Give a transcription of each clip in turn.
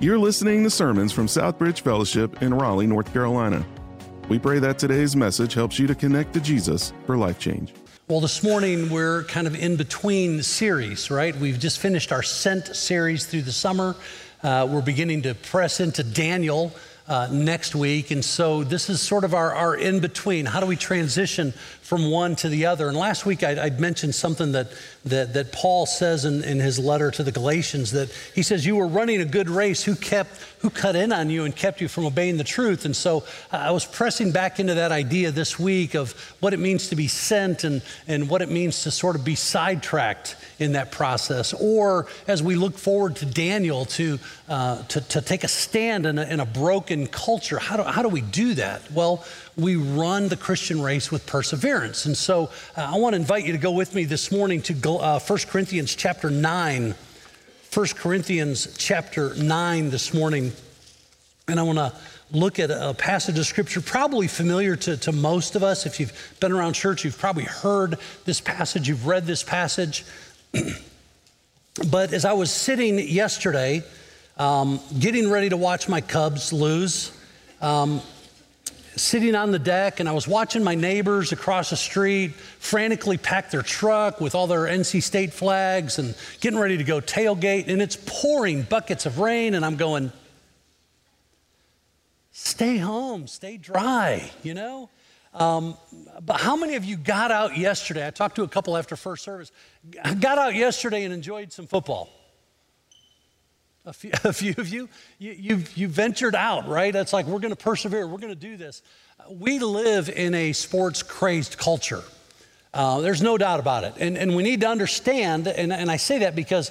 You're listening to sermons from Southbridge Fellowship in Raleigh, North Carolina. We pray that today's message helps you to connect to Jesus for life change. Well, this morning we're kind of in between series, right? We've just finished our Sent series through the summer. Uh, we're beginning to press into Daniel uh, next week. And so this is sort of our, our in between. How do we transition from one to the other? And last week I, would mentioned something that, that, that Paul says in, in his letter to the Galatians that he says, You were running a good race. Who kept, who cut in on you and kept you from obeying the truth? And so I was pressing back into that idea this week of what it means to be sent and, and what it means to sort of be sidetracked in that process. Or as we look forward to Daniel to, uh, to, to take a stand in a, in a broken culture, how do, how do we do that? Well, we run the Christian race with perseverance. And so uh, I want to invite you to go with me this morning to uh, 1 Corinthians chapter 9. 1 Corinthians chapter 9 this morning. And I want to look at a passage of scripture probably familiar to, to most of us. If you've been around church, you've probably heard this passage, you've read this passage. but as I was sitting yesterday, um, getting ready to watch my Cubs lose, um, sitting on the deck and I was watching my neighbors across the street frantically pack their truck with all their NC State flags and getting ready to go tailgate. And it's pouring buckets of rain. And I'm going, stay home, stay dry, you know? Um, but how many of you got out yesterday? I talked to a couple after first service. Got out yesterday and enjoyed some football. A few, a few of you, you, you, you ventured out, right? It's like, we're going to persevere, we're going to do this. We live in a sports crazed culture. Uh, there's no doubt about it. And, and we need to understand, and, and I say that because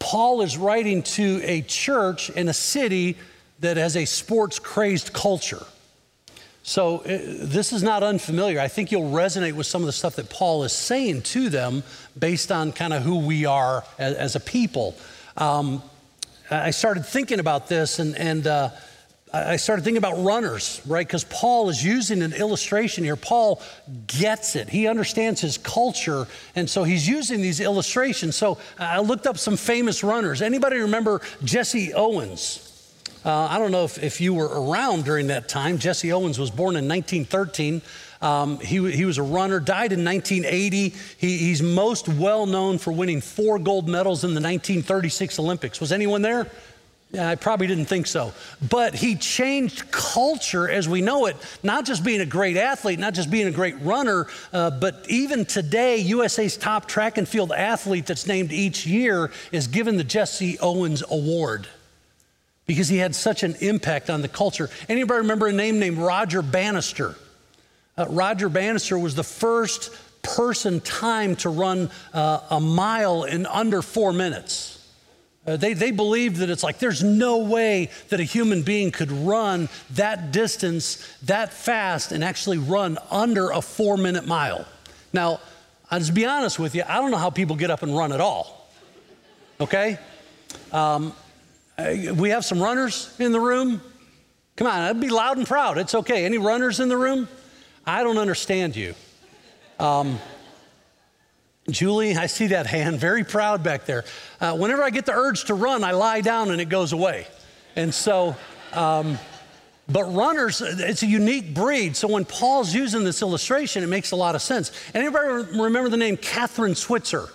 Paul is writing to a church in a city that has a sports crazed culture. So uh, this is not unfamiliar. I think you'll resonate with some of the stuff that Paul is saying to them based on kind of who we are as, as a people. Um, I started thinking about this and, and uh, I started thinking about runners, right? Because Paul is using an illustration here. Paul gets it. He understands his culture, and so he's using these illustrations. So I looked up some famous runners. Anybody remember Jesse Owens? Uh, I don't know if, if you were around during that time. Jesse Owens was born in 1913. Um, he, he was a runner, died in 1980. He, he's most well known for winning four gold medals in the 1936 Olympics. Was anyone there? Yeah, I probably didn't think so. But he changed culture as we know it, not just being a great athlete, not just being a great runner, uh, but even today, USA's top track and field athlete that's named each year is given the Jesse Owens Award because he had such an impact on the culture. Anybody remember a name named Roger Bannister? Uh, Roger Bannister was the first person time to run uh, a mile in under four minutes. Uh, they, they believed that it's like there's no way that a human being could run that distance that fast and actually run under a four minute mile. Now, I'll just be honest with you, I don't know how people get up and run at all. Okay? Um, uh, we have some runners in the room. Come on, I'd be loud and proud. It's okay. Any runners in the room? I don't understand you. Um, Julie, I see that hand, very proud back there. Uh, whenever I get the urge to run, I lie down and it goes away. And so, um, but runners, it's a unique breed. So when Paul's using this illustration, it makes a lot of sense. Anybody remember the name Kathrine Switzer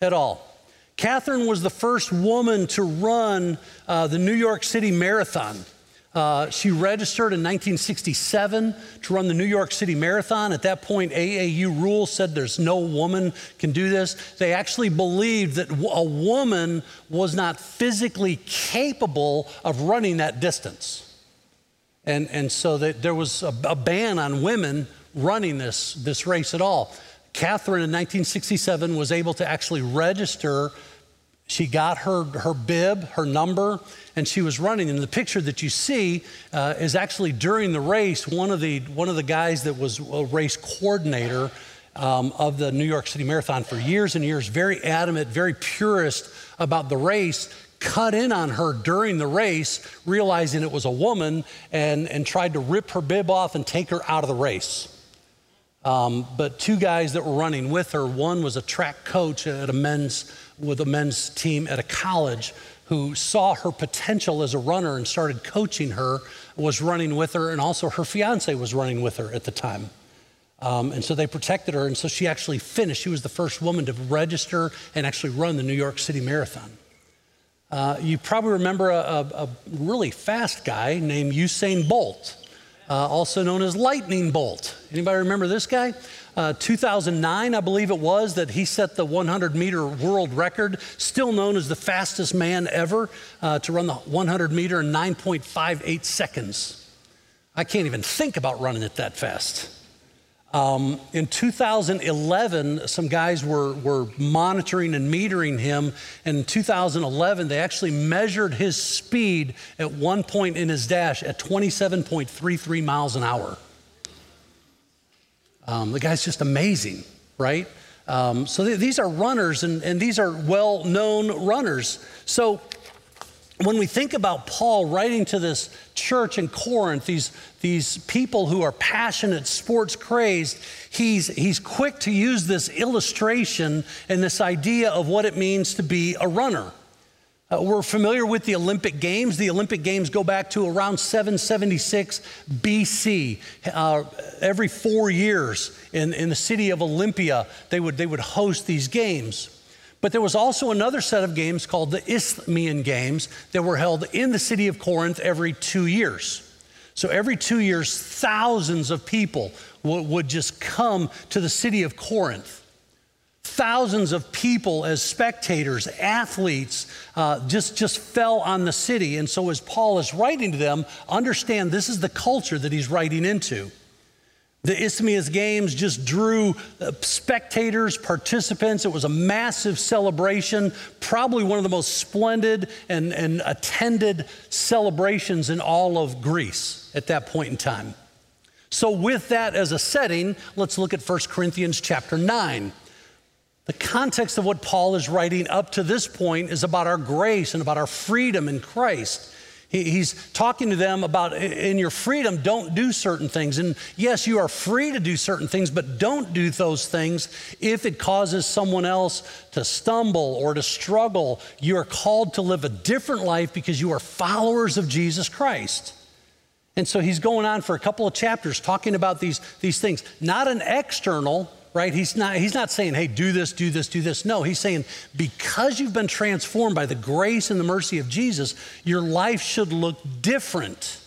at all? Kathrine was the first woman to run uh, the New York City Marathon. Uh, she registered in 1967 to run the New York City Marathon. At that point, AAU rules said there's no woman can do this. They actually believed that a woman was not physically capable of running that distance. And, and so that there was a, a ban on women running this, this race at all. Kathrine in 1967 was able to actually register she got her, her bib, her number, and she was running. And the picture that you see uh, is actually during the race, one of the, one of the guys that was a race coordinator um, of the New York City Marathon for years and years, very adamant, very purist about the race, cut in on her during the race, realizing it was a woman, and, and tried to rip her bib off and take her out of the race. Um, but two guys that were running with her, one was a track coach at a men's with a men's team at a college who saw her potential as a runner and started coaching her, was running with her, and also her fiance was running with her at the time. Um, and so they protected her, and so she actually finished. She was the first woman to register and actually run the New York City Marathon. Uh, you probably remember a, a, a, really fast guy named Usain Bolt, uh, also known as Lightning Bolt. Anybody remember this guy? Uh, 2009, I believe it was, that he set the 100 meter world record, still known as the fastest man ever uh, to run the 100 meter in 9.58 seconds. I can't even think about running it that fast. Um, in 2011, some guys were, were monitoring and metering him. And in 2011, they actually measured his speed at one point in his dash at 27.33 miles an hour. Um, the guy's just amazing, right? Um, so th- these are runners, and, and these are well known runners. So when we think about Paul writing to this church in Corinth, these, these people who are passionate, sports crazed, he's, he's quick to use this illustration and this idea of what it means to be a runner. Uh, we're familiar with the Olympic Games. The Olympic Games go back to around 776 BC. Uh, every four years in, in the city of Olympia, they would, they would host these games. But there was also another set of games called the Isthmian Games that were held in the city of Corinth every two years. So every two years, thousands of people would just come to the city of Corinth thousands of people as spectators, athletes, uh, just, just fell on the city. And so, as Paul is writing to them, understand this is the culture that he's writing into. The Isthmian Games just drew uh, spectators, participants. It was a massive celebration, probably one of the most splendid and, and attended celebrations in all of Greece at that point in time. So, with that as a setting, let's look at 1 Corinthians chapter 9. The context of what Paul is writing up to this point is about our grace and about our freedom in Christ. He's talking to them about in your freedom, don't do certain things. And yes, you are free to do certain things, but don't do those things if it causes someone else to stumble or to struggle. You are called to live a different life because you are followers of Jesus Christ. And so he's going on for a couple of chapters talking about these, these things, not an external right? He's not, he's not saying, hey, do this, do this, do this. No, he's saying, because you've been transformed by the grace and the mercy of Jesus, your life should look different.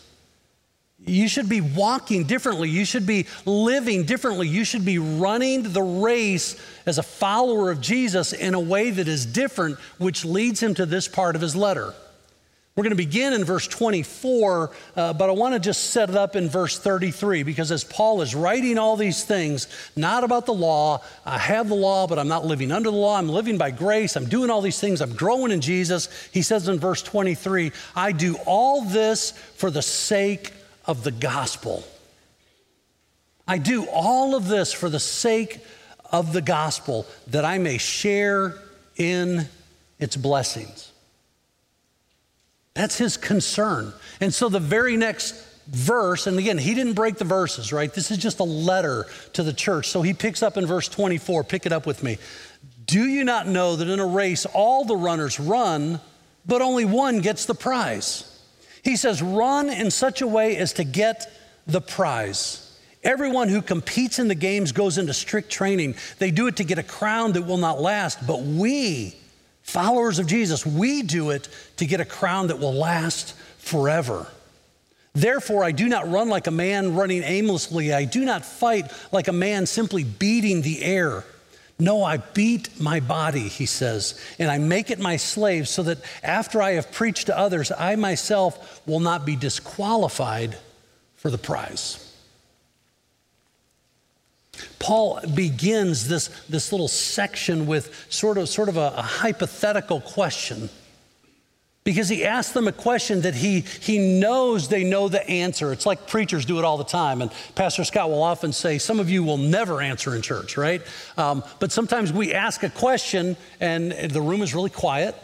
You should be walking differently. You should be living differently. You should be running the race as a follower of Jesus in a way that is different, which leads him to this part of his letter. We're going to begin in verse 24, uh, but I want to just set it up in verse 33 because as Paul is writing all these things, not about the law, I have the law, but I'm not living under the law. I'm living by grace. I'm doing all these things. I'm growing in Jesus. He says in verse 23, I do all this for the sake of the gospel. I do all of this for the sake of the gospel that I may share in its blessings. That's his concern. And so the very next verse, and again, he didn't break the verses, right? This is just a letter to the church. So he picks up in verse 24. Pick it up with me. Do you not know that in a race all the runners run, but only one gets the prize? He says, run in such a way as to get the prize. Everyone who competes in the games goes into strict training. They do it to get a crown that will not last, but we, Followers of Jesus, we do it to get a crown that will last forever. Therefore, I do not run like a man running aimlessly. I do not fight like a man simply beating the air. No, I beat my body, he says, and I make it my slave so that after I have preached to others, I myself will not be disqualified for the prize. Paul begins this, this little section with sort of, sort of a, a hypothetical question because he asks them a question that he, he knows they know the answer. It's like preachers do it all the time. And Pastor Scott will often say, Some of you will never answer in church, right? Um, but sometimes we ask a question and the room is really quiet.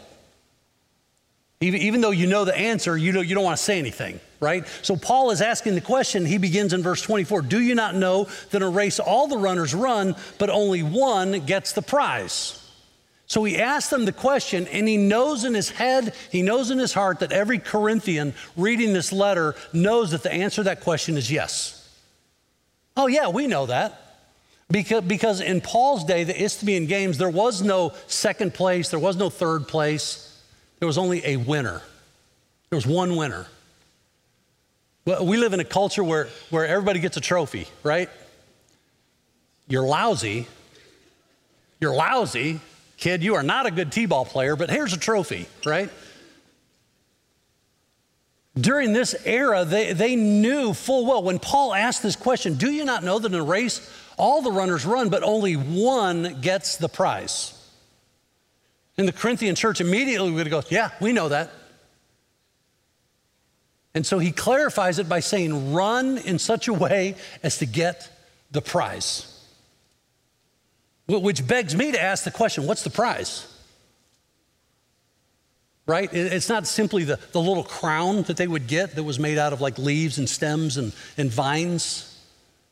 Even, even though you know the answer, you, know, you don't want to say anything right? So Paul is asking the question. He begins in verse 24 Do you not know that in a race all the runners run, but only one gets the prize? So he asks them the question, and he knows in his head, he knows in his heart that every Corinthian reading this letter knows that the answer to that question is yes. Oh, yeah, we know that. Because, because in Paul's day, the Isthmian Games, there was no second place, there was no third place, there was only a winner. There was one winner. Well, we live in a culture where, where everybody gets a trophy, right? You're lousy. You're lousy. Kid, you are not a good T ball player, but here's a trophy, right? During this era, they, they knew full well when Paul asked this question Do you not know that in a race, all the runners run, but only one gets the prize? And the Corinthian church immediately we would go, Yeah, we know that. And so he clarifies it by saying, Run in such a way as to get the prize. Which begs me to ask the question what's the prize? Right? It's not simply the, the little crown that they would get that was made out of like leaves and stems and, and vines.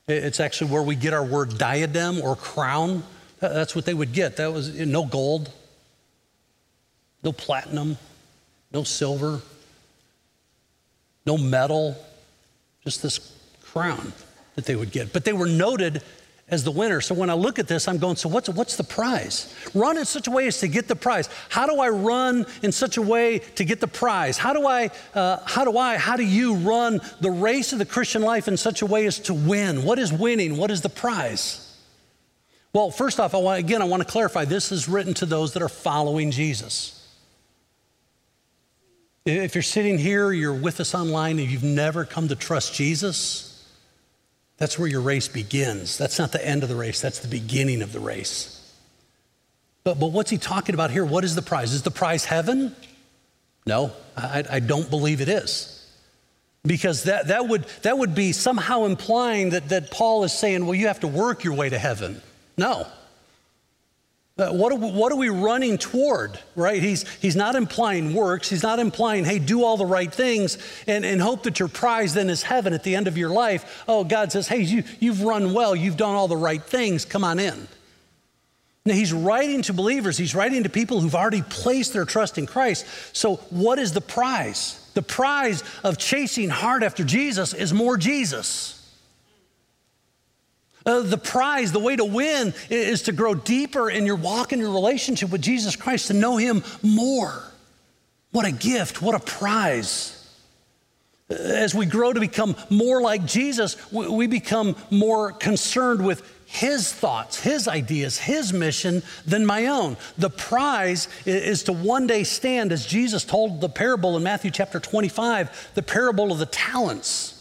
It's actually where we get our word diadem or crown. That's what they would get. That was no gold, no platinum, no silver, no metal, just this crown that they would get. But they were noted as the winner. So when I look at this, I'm going, so what's, what's the prize? Run in such a way as to get the prize. How do I run in such a way to get the prize? How do I, uh, how do I, how do you run the race of the Christian life in such a way as to win? What is winning? What is the prize? Well, first off, I want, again, I want to clarify this is written to those that are following Jesus. If you're sitting here, you're with us online, and you've never come to trust Jesus, that's where your race begins. That's not the end of the race, that's the beginning of the race. But, but what's he talking about here? What is the prize? Is the prize heaven? No, I, I don't believe it is. Because that, that, would, that would be somehow implying that, that Paul is saying, well, you have to work your way to heaven. No. What, are we, what are we running toward, right? He's, he's not implying works. He's not implying, hey, do all the right things and, and hope that your prize then is heaven at the end of your life. Oh, God says, hey, you, you've run well. You've done all the right things. Come on in. Now, he's writing to believers. He's writing to people who've already placed their trust in Christ. So, what is the prize? The prize of chasing hard after Jesus is more Jesus. Uh, the prize, the way to win is to grow deeper in your walk in your relationship with Jesus Christ, to know Him more. What a gift, what a prize. As we grow to become more like Jesus, we become more concerned with his thoughts, his ideas, his mission than my own. The prize is to one day stand, as Jesus told the parable in Matthew chapter 25, the parable of the talents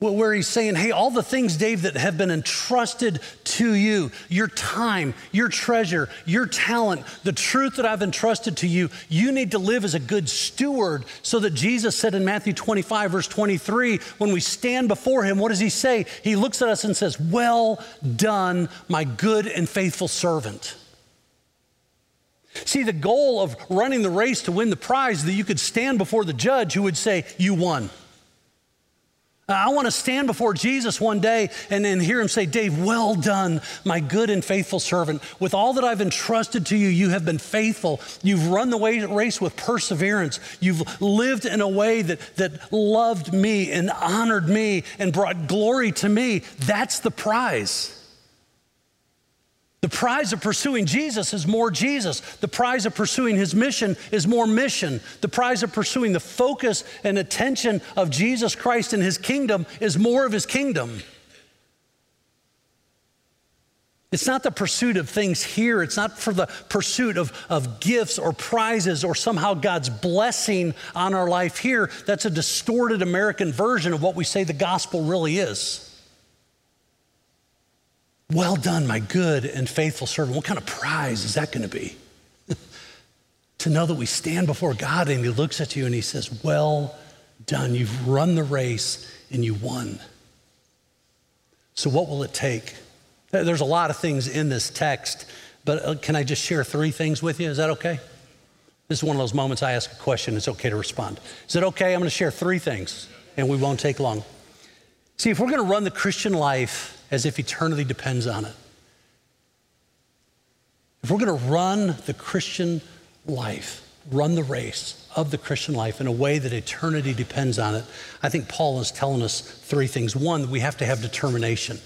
where he's saying, Hey, all the things, Dave, that have been entrusted to you, your time, your treasure, your talent, the truth that I've entrusted to you, you need to live as a good steward. So that Jesus said in Matthew 25, verse 23, when we stand before him, what does he say? He looks at us and says, Well done, my good and faithful servant. See, the goal of running the race to win the prize that you could stand before the judge who would say, You won. Uh, I want to stand before Jesus one day and then hear him say, Dave, well done, my good and faithful servant. With all that I've entrusted to you, you have been faithful. You've run the race with perseverance. You've lived in a way that, that loved me and honored me and brought glory to me. That's the prize. The prize of pursuing Jesus is more Jesus. The prize of pursuing his mission is more mission. The prize of pursuing the focus and attention of Jesus Christ and his kingdom is more of his kingdom. It's not the pursuit of things here. It's not for the pursuit of, of gifts or prizes or somehow God's blessing on our life here. That's a distorted American version of what we say the gospel really is. Well done, my good and faithful servant. What kind of prize is that going to be? to know that we stand before God and He looks at you and He says, Well done. You've run the race and you won. So, what will it take? There's a lot of things in this text, but uh, can I just share three things with you? Is that okay? This is one of those moments I ask a question, it's okay to respond. Is it okay? I'm going to share three things and we won't take long. See, if we're going to run the Christian life as if eternity depends on it, if we're going to run the Christian life, run the race of the Christian life in a way that eternity depends on it, I think Paul is telling us three things. One, we have to have determination.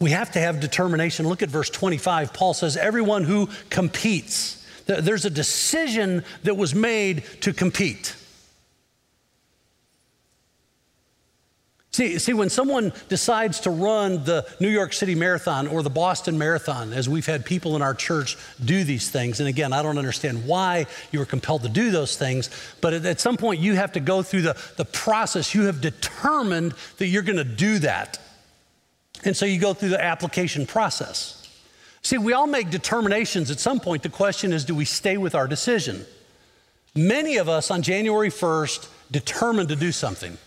We have to have determination. Look at verse 25. Paul says, Everyone who competes, there's a decision that was made to compete. See, see, when someone decides to run the New York City Marathon or the Boston Marathon, as we've had people in our church do these things, and again, I don't understand why you were compelled to do those things, but at, at some point you have to go through the, the process. You have determined that you're going to do that. And so you go through the application process. See, we all make determinations at some point. The question is do we stay with our decision? Many of us on January 1st determined to do something.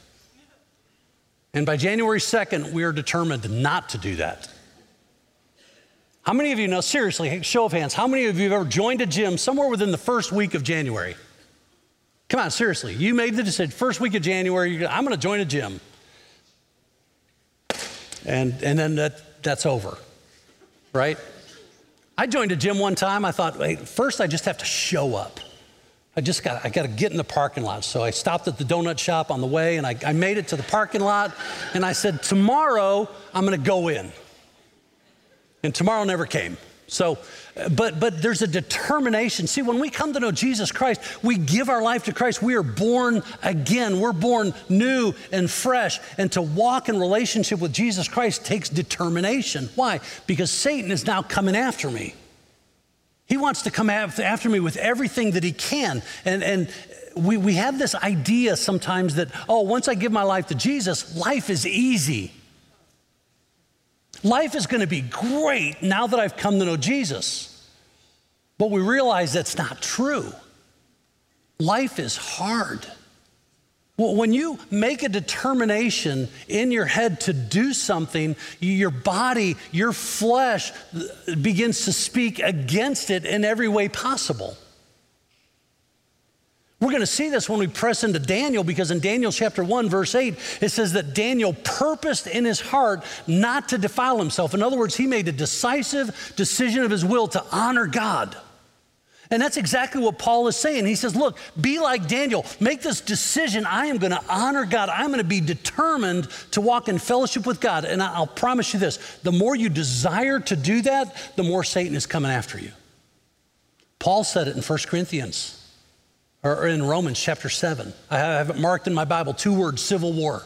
And by January 2nd, we are determined not to do that. How many of you know, seriously, show of hands, how many of you have ever joined a gym somewhere within the first week of January? Come on, seriously. You made the decision, first week of January, I'm going to join a gym. And, and then that, that's over, right? I joined a gym one time. I thought, wait, first I just have to show up. I just got, I got to get in the parking lot. So I stopped at the donut shop on the way and I, I made it to the parking lot and I said, tomorrow I'm going to go in. And tomorrow never came. So, but, but there's a determination. See, when we come to know Jesus Christ, we give our life to Christ. We are born again. We're born new and fresh. And to walk in relationship with Jesus Christ takes determination. Why? Because Satan is now coming after me. He wants to come after me with everything that he can. And, and we, we have this idea sometimes that, oh, once I give my life to Jesus, life is easy. Life is going to be great now that I've come to know Jesus. But we realize that's not true. Life is hard. When you make a determination in your head to do something, your body, your flesh uh, begins to speak against it in every way possible. We're going to see this when we press into Daniel because in Daniel chapter 1, verse 8, it says that Daniel purposed in his heart not to defile himself. In other words, he made a decisive decision of his will to honor God. And that's exactly what Paul is saying. He says, Look, be like Daniel. Make this decision. I am going to honor God. I'm going to be determined to walk in fellowship with God. And I'll promise you this the more you desire to do that, the more Satan is coming after you. Paul said it in 1 Corinthians or in Romans chapter 7. I have it marked in my Bible two words civil war.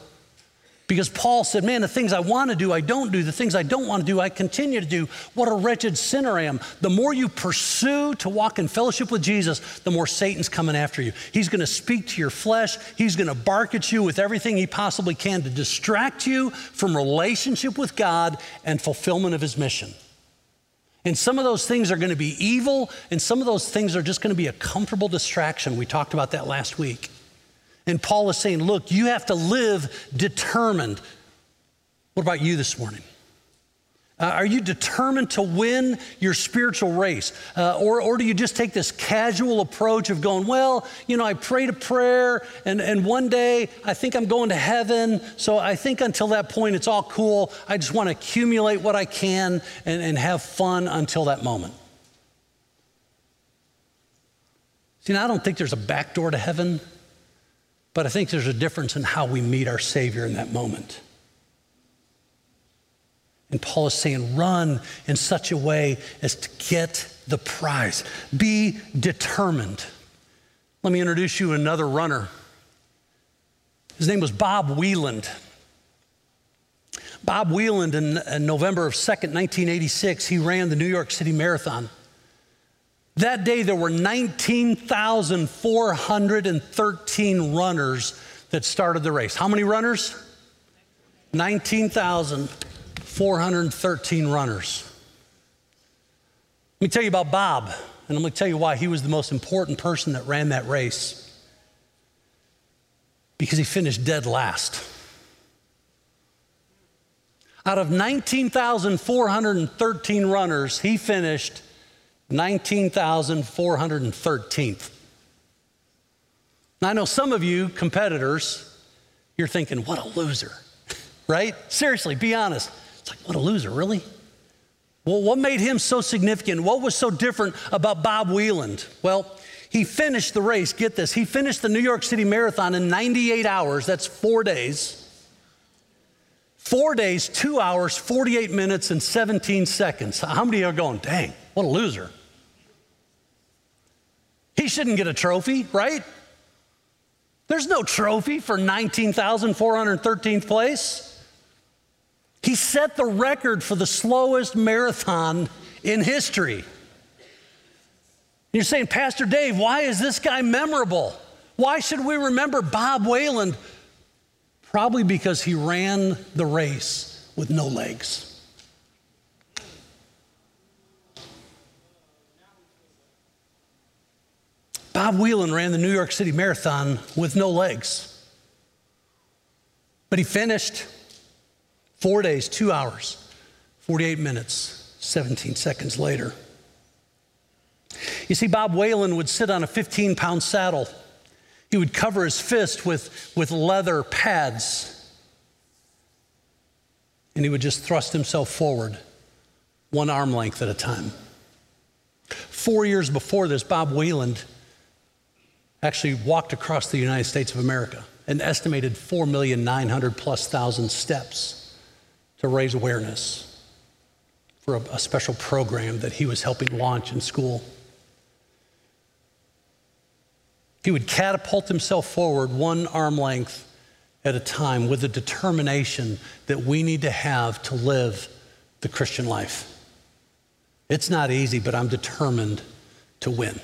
Because Paul said, Man, the things I want to do, I don't do. The things I don't want to do, I continue to do. What a wretched sinner I am. The more you pursue to walk in fellowship with Jesus, the more Satan's coming after you. He's going to speak to your flesh, he's going to bark at you with everything he possibly can to distract you from relationship with God and fulfillment of his mission. And some of those things are going to be evil, and some of those things are just going to be a comfortable distraction. We talked about that last week. And Paul is saying, look, you have to live determined. What about you this morning? Uh, are you determined to win your spiritual race? Uh, or, or do you just take this casual approach of going, well, you know, I prayed a prayer and, and one day I think I'm going to heaven. So I think until that point it's all cool. I just want to accumulate what I can and, and have fun until that moment. See, now I don't think there's a back door to heaven. But I think there's a difference in how we meet our Savior in that moment. And Paul is saying, run in such a way as to get the prize. Be determined. Let me introduce you another runner. His name was Bob Wieland. Bob Wieland, in, in November of 2nd, 1986, he ran the New York City Marathon. That day, there were 19,413 runners that started the race. How many runners? 19,413 runners. Let me tell you about Bob, and I'm going to tell you why he was the most important person that ran that race. Because he finished dead last. Out of 19,413 runners, he finished 19,413th. Now, I know some of you competitors, you're thinking, what a loser, right? Seriously, be honest. It's like, what a loser, really? Well, what made him so significant? What was so different about Bob Wieland? Well, he finished the race, get this, he finished the New York City Marathon in 98 hours, that's four days. Four days, two hours, 48 minutes, and 17 seconds. How many are going, dang, what a loser? He shouldn't get a trophy, right? There's no trophy for 19,413th place. He set the record for the slowest marathon in history. You're saying, Pastor Dave, why is this guy memorable? Why should we remember Bob Wieland? Probably because he ran the race with no legs. Bob Wieland ran the New York City Marathon with no legs. But he finished four days, two hours, 48 minutes, 17 seconds later. You see, Bob Wieland would sit on a 15 pound saddle. He would cover his fist with, with leather pads. And he would just thrust himself forward, one arm length at a time. Four years before this, Bob Wieland actually walked across the United States of America, an estimated 4,900 plus thousand steps to raise awareness for a, a special program that he was helping launch in school. He would catapult himself forward one arm length at a time with a determination that we need to have to live the Christian life. It's not easy, but I'm determined to win.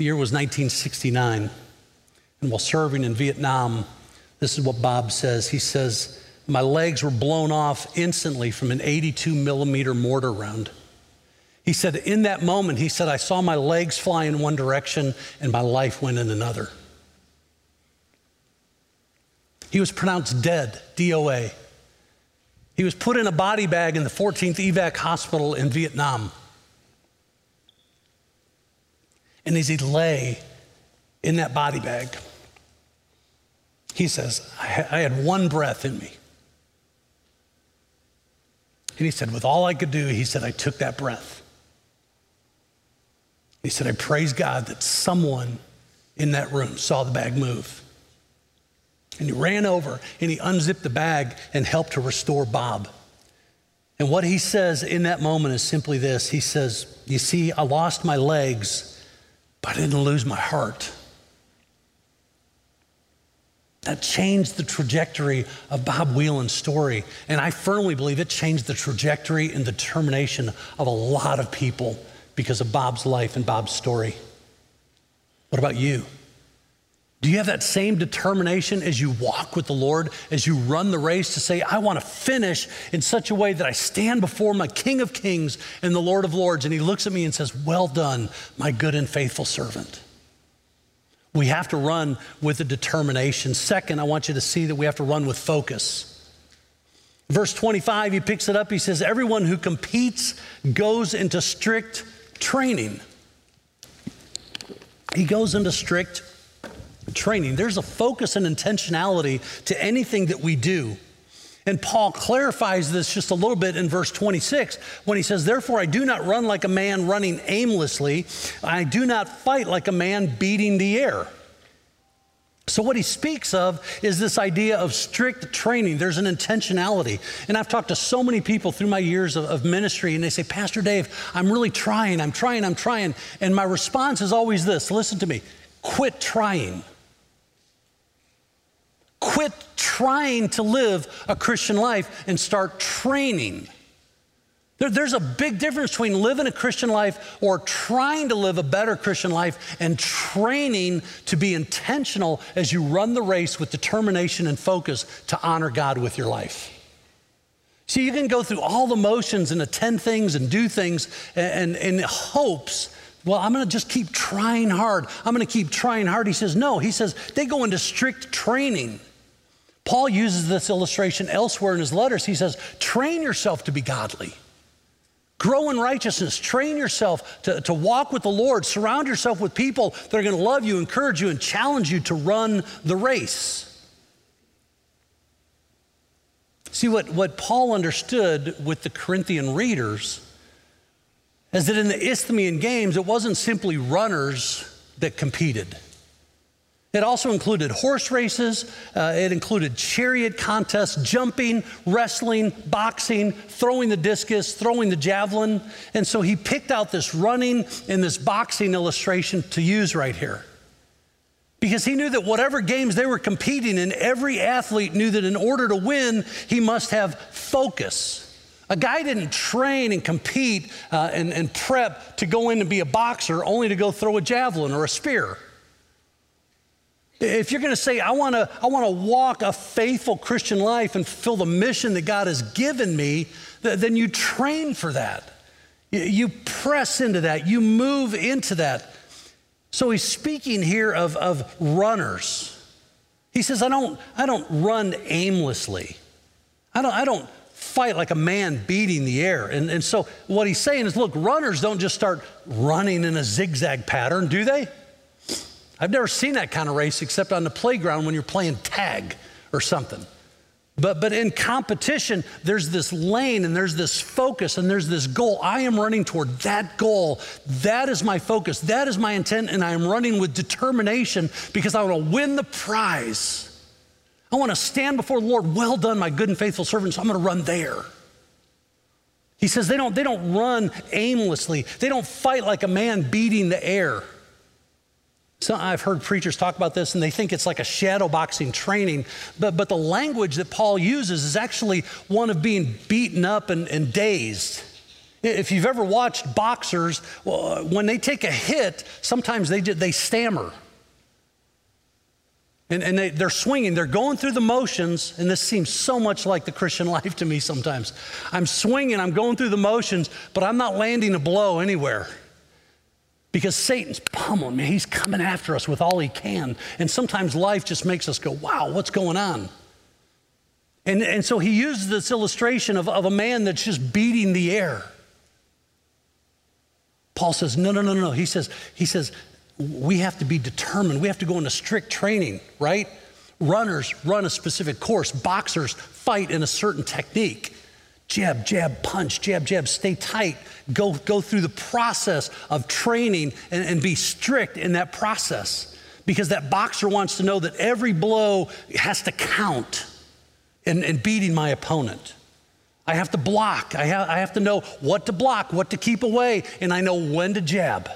The year was 1969. And while serving in Vietnam, this is what Bob says. He says, My legs were blown off instantly from an 82 millimeter mortar round. He said, In that moment, he said, I saw my legs fly in one direction and my life went in another. He was pronounced dead, DOA. He was put in a body bag in the 14th EVAC hospital in Vietnam. And as he lay in that body bag, he says, I had one breath in me. And he said, with all I could do, he said, I took that breath. He said, I praise God that someone in that room saw the bag move. And he ran over and he unzipped the bag and helped to restore Bob. And what he says in that moment is simply this He says, You see, I lost my legs but I didn't lose my heart. That changed the trajectory of Bob Wieland's story. And I firmly believe it changed the trajectory and determination of a lot of people because of Bob's life and Bob's story. What about you? Do you have that same determination as you walk with the Lord, as you run the race to say, I want to finish in such a way that I stand before my King of Kings and the Lord of Lords? And he looks at me and says, Well done, my good and faithful servant. We have to run with a determination. Second, I want you to see that we have to run with focus. Verse 25, he picks it up. He says, Everyone who competes goes into strict training. He goes into strict training. There's a focus and intentionality to anything that we do. And Paul clarifies this just a little bit in verse 26 when he says, Therefore, I do not run like a man running aimlessly, I do not fight like a man beating the air. So, what he speaks of is this idea of strict training. There's an intentionality. And I've talked to so many people through my years of, of, ministry, and they say, Pastor Dave, I'm really trying, I'm trying, I'm trying. And my response is always this listen to me quit trying. Quit trying to live a Christian life and start training. There, there's a big difference between living a Christian life or trying to live a better Christian life and training to be intentional as you run the race with determination and focus to honor God with your life. See, you can go through all the motions and attend things and do things and in hopes well, I'm going to just keep trying hard. I'm going to keep trying hard. He says, no. He says, they go into strict training. Paul uses this illustration elsewhere in his letters. He says, train yourself to be godly. Grow in righteousness. Train yourself to, to walk with the Lord. Surround yourself with people that are going to love you, encourage you, and challenge you to run the race. See, what, what Paul understood with the Corinthian readers is that in the Isthmian Games, it wasn't simply runners that competed. It also included horse races, uh, it included chariot contests, jumping, wrestling, boxing, throwing the discus, throwing the javelin. And so he picked out this running and this boxing illustration to use right here. Because he knew that whatever games they were competing in, every athlete knew that in order to win, he must have focus. A guy didn't train and compete uh, and, and prep to go in and be a boxer only to go throw a javelin or a spear. If you're going to say, I want to I wanna walk a faithful Christian life and fulfill the mission that God has given me, then you train for that. You press into that, you move into that. So he's speaking here of, of runners. He says, I don't, I don't run aimlessly. I don't, I don't fight like a man beating the air. And, and so what he's saying is, look, runners don't just start running in a zigzag pattern, do they? I've never seen that kind of race except on the playground when you're playing tag or something. But, but in competition, there's this lane and there's this focus and there's this goal. I am running toward that goal. That is my focus. That is my intent. And I am running with determination because I want to win the prize. I want to stand before the Lord. Well done, my good and faithful servant. So I'm going to run there. He says they don't, they don't run aimlessly, they don't fight like a man beating the air. So I've heard preachers talk about this and they think it's like a shadow boxing training, but, but the language that Paul uses is actually one of being beaten up and, and dazed. If you've ever watched boxers, uh, when they take a hit, sometimes they, they stammer. And, and they, they're swinging, they're going through the motions, and this seems so much like the Christian life to me sometimes. I'm swinging, I'm going through the motions, but I'm not landing a blow anywhere. Because Satan's pummeling me. He's coming after us with all he can. And sometimes life just makes us go, wow, what's going on? And, and so he uses this illustration of, of a man that's just beating the air. Paul says, no, no, no, no. He says, he says, we have to be determined. We have to go into strict training, right? Runners run a specific course. Boxers fight in a certain technique jab, jab, punch, jab, jab, stay tight. Go, go through the process of training and, and be strict in that process because that boxer wants to know that every blow has to count in, in beating my opponent. I have to block. I have, I have to know what to block, what to keep away, and I know when to jab.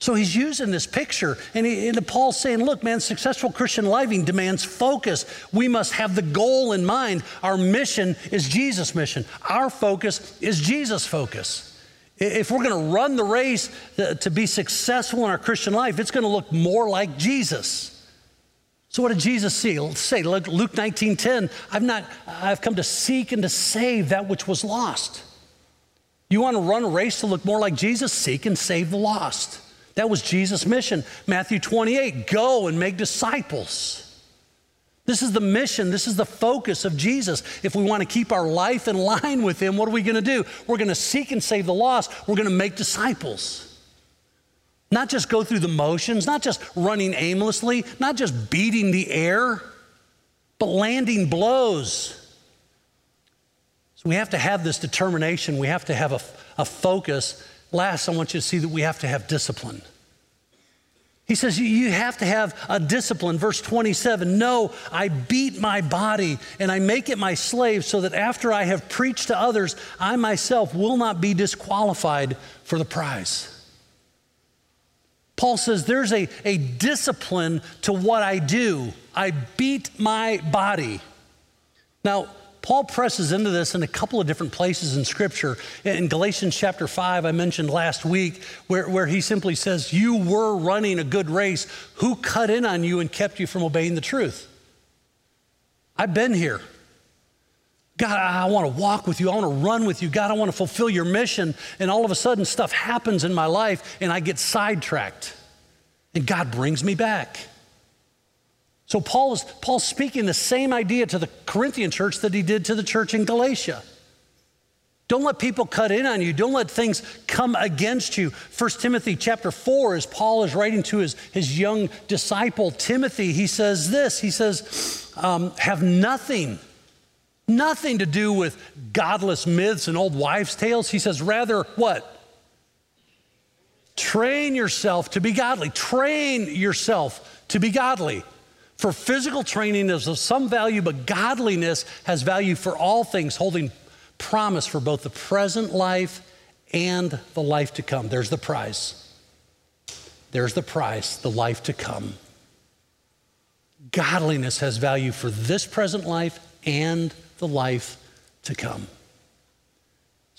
So he's using this picture, and, he, and Paul's saying, Look, man, successful Christian living demands focus. We must have the goal in mind. Our mission is Jesus' mission, our focus is Jesus' focus. If we're going to run the race uh, to be successful in our Christian life, it's going to look more like Jesus. So what did Jesus see? say? Luke 19:10, I've not I've come to seek and to save that which was lost. You want to run a race to look more like Jesus? Seek and save the lost. That was Jesus' mission. Matthew 28 go and make disciples. This is the mission, this is the focus of Jesus. If we want to keep our life in line with Him, what are we going to do? We're going to seek and save the lost, we're going to make disciples. Not just go through the motions, not just running aimlessly, not just beating the air, but landing blows. So we have to have this determination, we have to have a, a focus Last, I want you to see that we have to have discipline. He says, You have to have a discipline. Verse 27 No, I beat my body and I make it my slave so that after I have preached to others, I myself will not be disqualified for the prize. Paul says, There's a, a discipline to what I do. I beat my body. Now, Paul presses into this in a couple of different places in Scripture. In Galatians chapter 5, I mentioned last week, where, where he simply says, You were running a good race. Who cut in on you and kept you from obeying the truth? I've been here. God, I want to walk with you. I want to run with you. God, I want to fulfill your mission. And all of a sudden, stuff happens in my life and I get sidetracked. And God brings me back. So Paul is Paul's speaking the same idea to the Corinthian church that he did to the church in Galatia. Don't let people cut in on you. Don't let things come against you. 1 Timothy chapter 4, as Paul is writing to his, his young disciple Timothy, he says this He says, um, Have nothing Nothing to do with godless myths and old wives' tales. He says, rather, what? Train yourself to be godly. Train yourself to be godly. For physical training is of some value, but godliness has value for all things, holding promise for both the present life and the life to come. There's the prize. There's the prize, the life to come. Godliness has value for this present life and the life to come.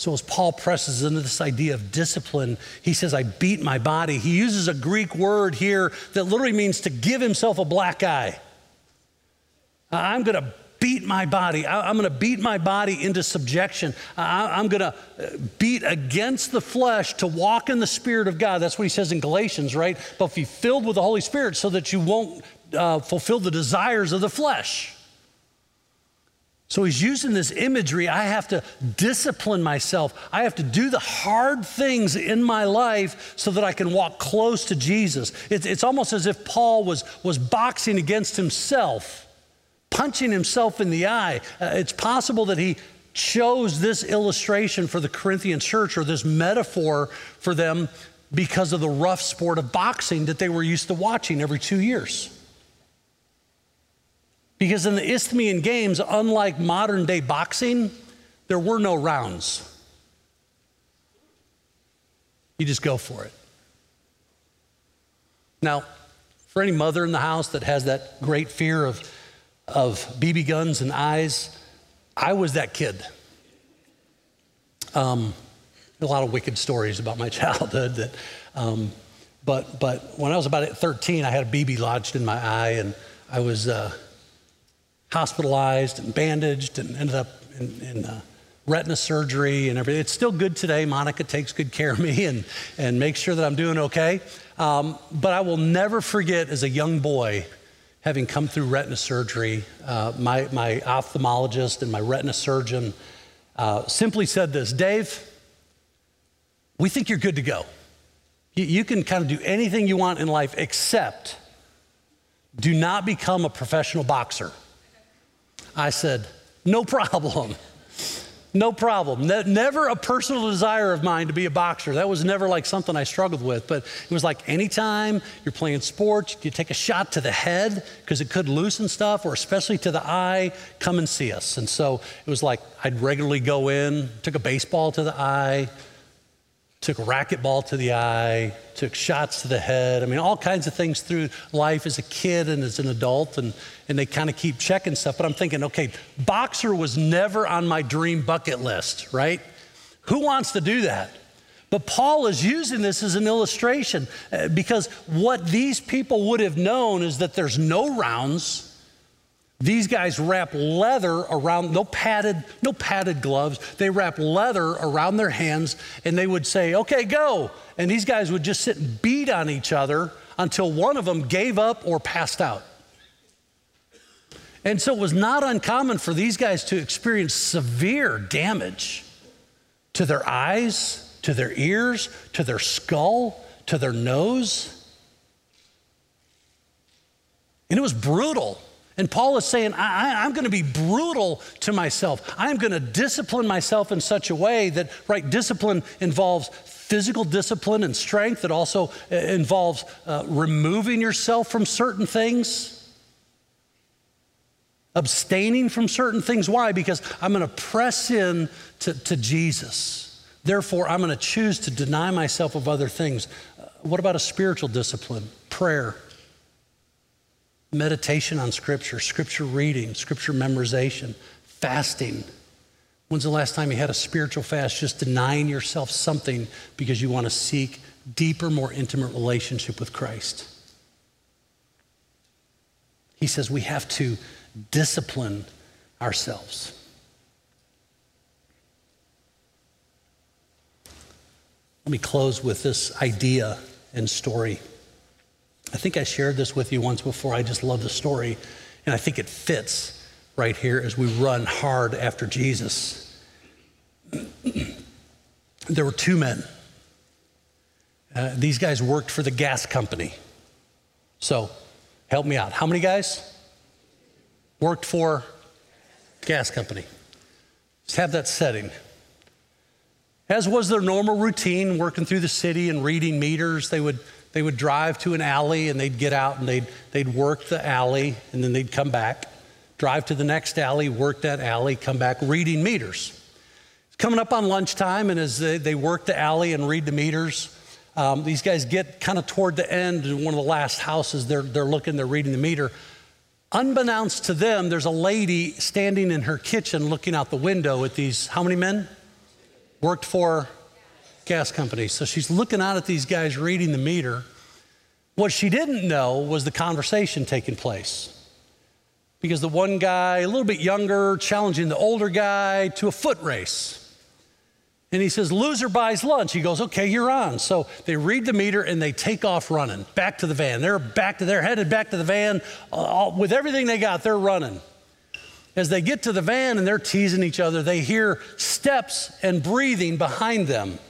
So, as Paul presses into this idea of discipline, he says, I beat my body. He uses a Greek word here that literally means to give himself a black eye. I'm going to beat my body. I'm going to beat my body into subjection. I'm going to uh, beat against the flesh to walk in the Spirit of God. That's what he says in Galatians, right? But be filled with the Holy Spirit so that you won't uh, fulfill the desires of the flesh. So he's using this imagery. I have to discipline myself. I have to do the hard things in my life so that I can walk close to Jesus. It's, it's almost as if Paul was, was boxing against himself, punching himself in the eye. Uh, it's possible that he chose this illustration for the Corinthian church or this metaphor for them because of the rough sport of boxing that they were used to watching every two years. Because in the Isthmian Games, unlike modern day boxing, there were no rounds. You just go for it. Now, for any mother in the house that has that great fear of, of BB guns and eyes, I was that kid. Um, a lot of wicked stories about my childhood that, um, but, but when I was about 13, I had a BB lodged in my eye and I was, uh, hospitalized and bandaged and ended up in, in uh, retina surgery and everything. It's still good today. Monica takes good care of me and, and makes sure that I'm doing okay. Um, but I will never forget as a young boy having come through retina surgery, uh, my, my ophthalmologist and my retina surgeon uh, simply said this Dave, we think you're good to go. You, you can kind of do anything you want in life except do not become a professional boxer. I said, No problem. No problem. Ne- never a personal desire of mine to be a boxer. That was never like something I struggled with. But it was like anytime you're playing sports, you take a shot to the head because it could loosen stuff, or especially to the eye, come and see us. And so it was like I'd regularly go in, took a baseball to the eye, took racquetball to the eye, took shots to the head. I mean, all kinds of things through life as a kid and as an adult, and, and they kind of keep checking stuff. But I'm thinking, okay, boxer was never on my dream bucket list, right? Who wants to do that? But Paul is using this as an illustration uh, because what these people would have known is that there's no rounds these guys wrap leather around, no padded, no padded gloves. They wrap leather around their hands and they would say, okay, go. And these guys would just sit and beat on each other until one of them gave up or passed out. And so it was not uncommon for these guys to experience severe damage to their eyes, to their ears, to their skull, to their nose. And it was brutal. And Paul is saying, I, am going to be brutal to myself. I'm going to discipline myself in such a way that, right, discipline involves physical discipline and strength. It also uh, involves uh, removing yourself from certain things, abstaining from certain things. Why? Because I'm going to press in to, to Jesus. Therefore, I'm going to choose to deny myself of other things. Uh, what about a spiritual discipline? Prayer meditation on Scripture, Scripture reading, Scripture memorization, fasting. When's the last time you had a spiritual fast, just denying yourself something because you want to seek deeper, more intimate relationship with Christ? He says we have to discipline ourselves. Let me close with this idea and story. I think I shared this with you once before. I just love the story, and I think it fits right here as we run hard after Jesus. there were two men. Uh, these guys worked for the gas company. So, help me out. How many guys worked for gas company? Just have that setting. As was their normal routine, working through the city and reading meters, they would, they would drive to an alley and they'd get out and they'd, they'd work the alley and then they'd come back, drive to the next alley, work that alley, come back reading meters. It's coming up on lunchtime, and as they, they work the alley and read the meters, um, these guys get kind of toward the end, one of the last houses, they're, they're looking, they're reading the meter. Unbeknownst to them, there's a lady standing in her kitchen looking out the window at these, how many men? Worked for gas company. So she's looking out at these guys reading the meter. What she didn't know was the conversation taking place. Because the one guy, a little bit younger, challenging the older guy to a foot race. And he says, Loser buys lunch. He goes, Okay, you're on. So they read the meter and they take off running back to the van. They're back to, they're headed back to the van uh, with everything they got, they're running. As they get to the van and they're teasing each other, they hear steps and breathing behind them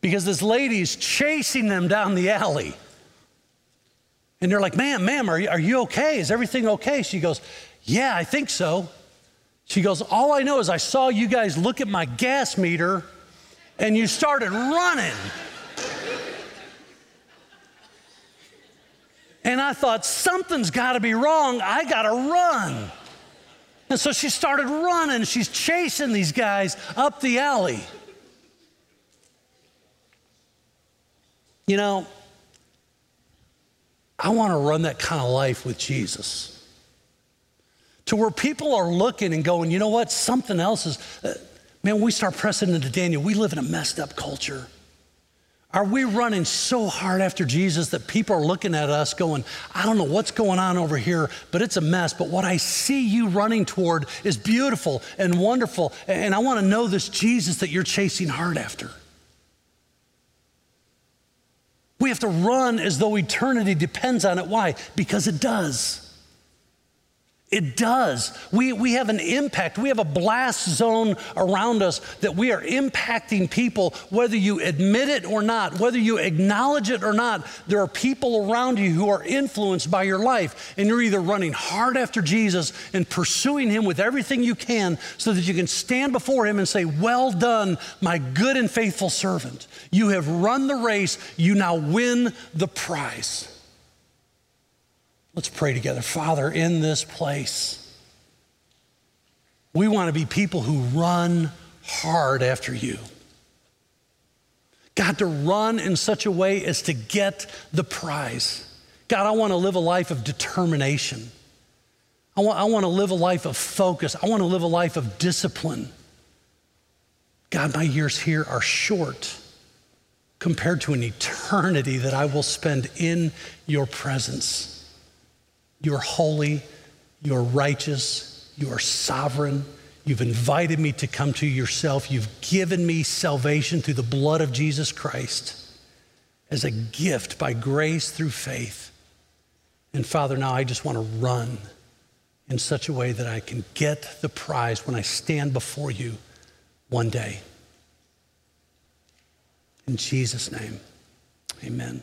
because this lady's chasing them down the alley. And they're like, Ma'am, ma'am, are you, are you okay? Is everything okay? She goes, Yeah, I think so. She goes, All I know is I saw you guys look at my gas meter and you started running. And I thought, something's got to be wrong. I got to run. And so she started running. She's chasing these guys up the alley. You know, I want to run that kind of life with Jesus to where people are looking and going, you know what, something else is. Uh, man, we start pressing into Daniel. We live in a messed up culture. Are we running so hard after Jesus that people are looking at us going, I don't know what's going on over here, but it's a mess. But what I see you running toward is beautiful and wonderful. And I want to know this Jesus that you're chasing hard after. We have to run as though eternity depends on it. Why? Because it does. It does. We, we have an impact. We have a blast zone around us that we are impacting people, whether you admit it or not, whether you acknowledge it or not. There are people around you who are influenced by your life, and you're either running hard after Jesus and pursuing Him with everything you can so that you can stand before Him and say, Well done, my good and faithful servant. You have run the race, you now win the prize. Let's pray together. Father, in this place, we want to be people who run hard after you. God, to run in such a way as to get the prize. God, I want to live a life of determination. I want, I want to live a life of focus. I want to live a life of discipline. God, my years here are short compared to an eternity that I will spend in your presence. You're holy, you're righteous, you're sovereign. You've invited me to come to yourself. You've given me salvation through the blood of Jesus Christ as a gift by grace through faith. And Father, now I just want to run in such a way that I can get the prize when I stand before you one day. In Jesus' name, amen.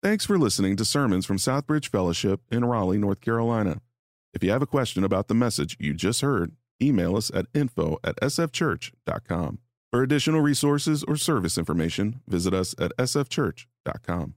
Thanks for listening to sermons from Southbridge Fellowship in Raleigh, North Carolina. If you have a question about the message you just heard, email us at info at sfchurch.com. For additional resources or service information, visit us at sfchurch.com.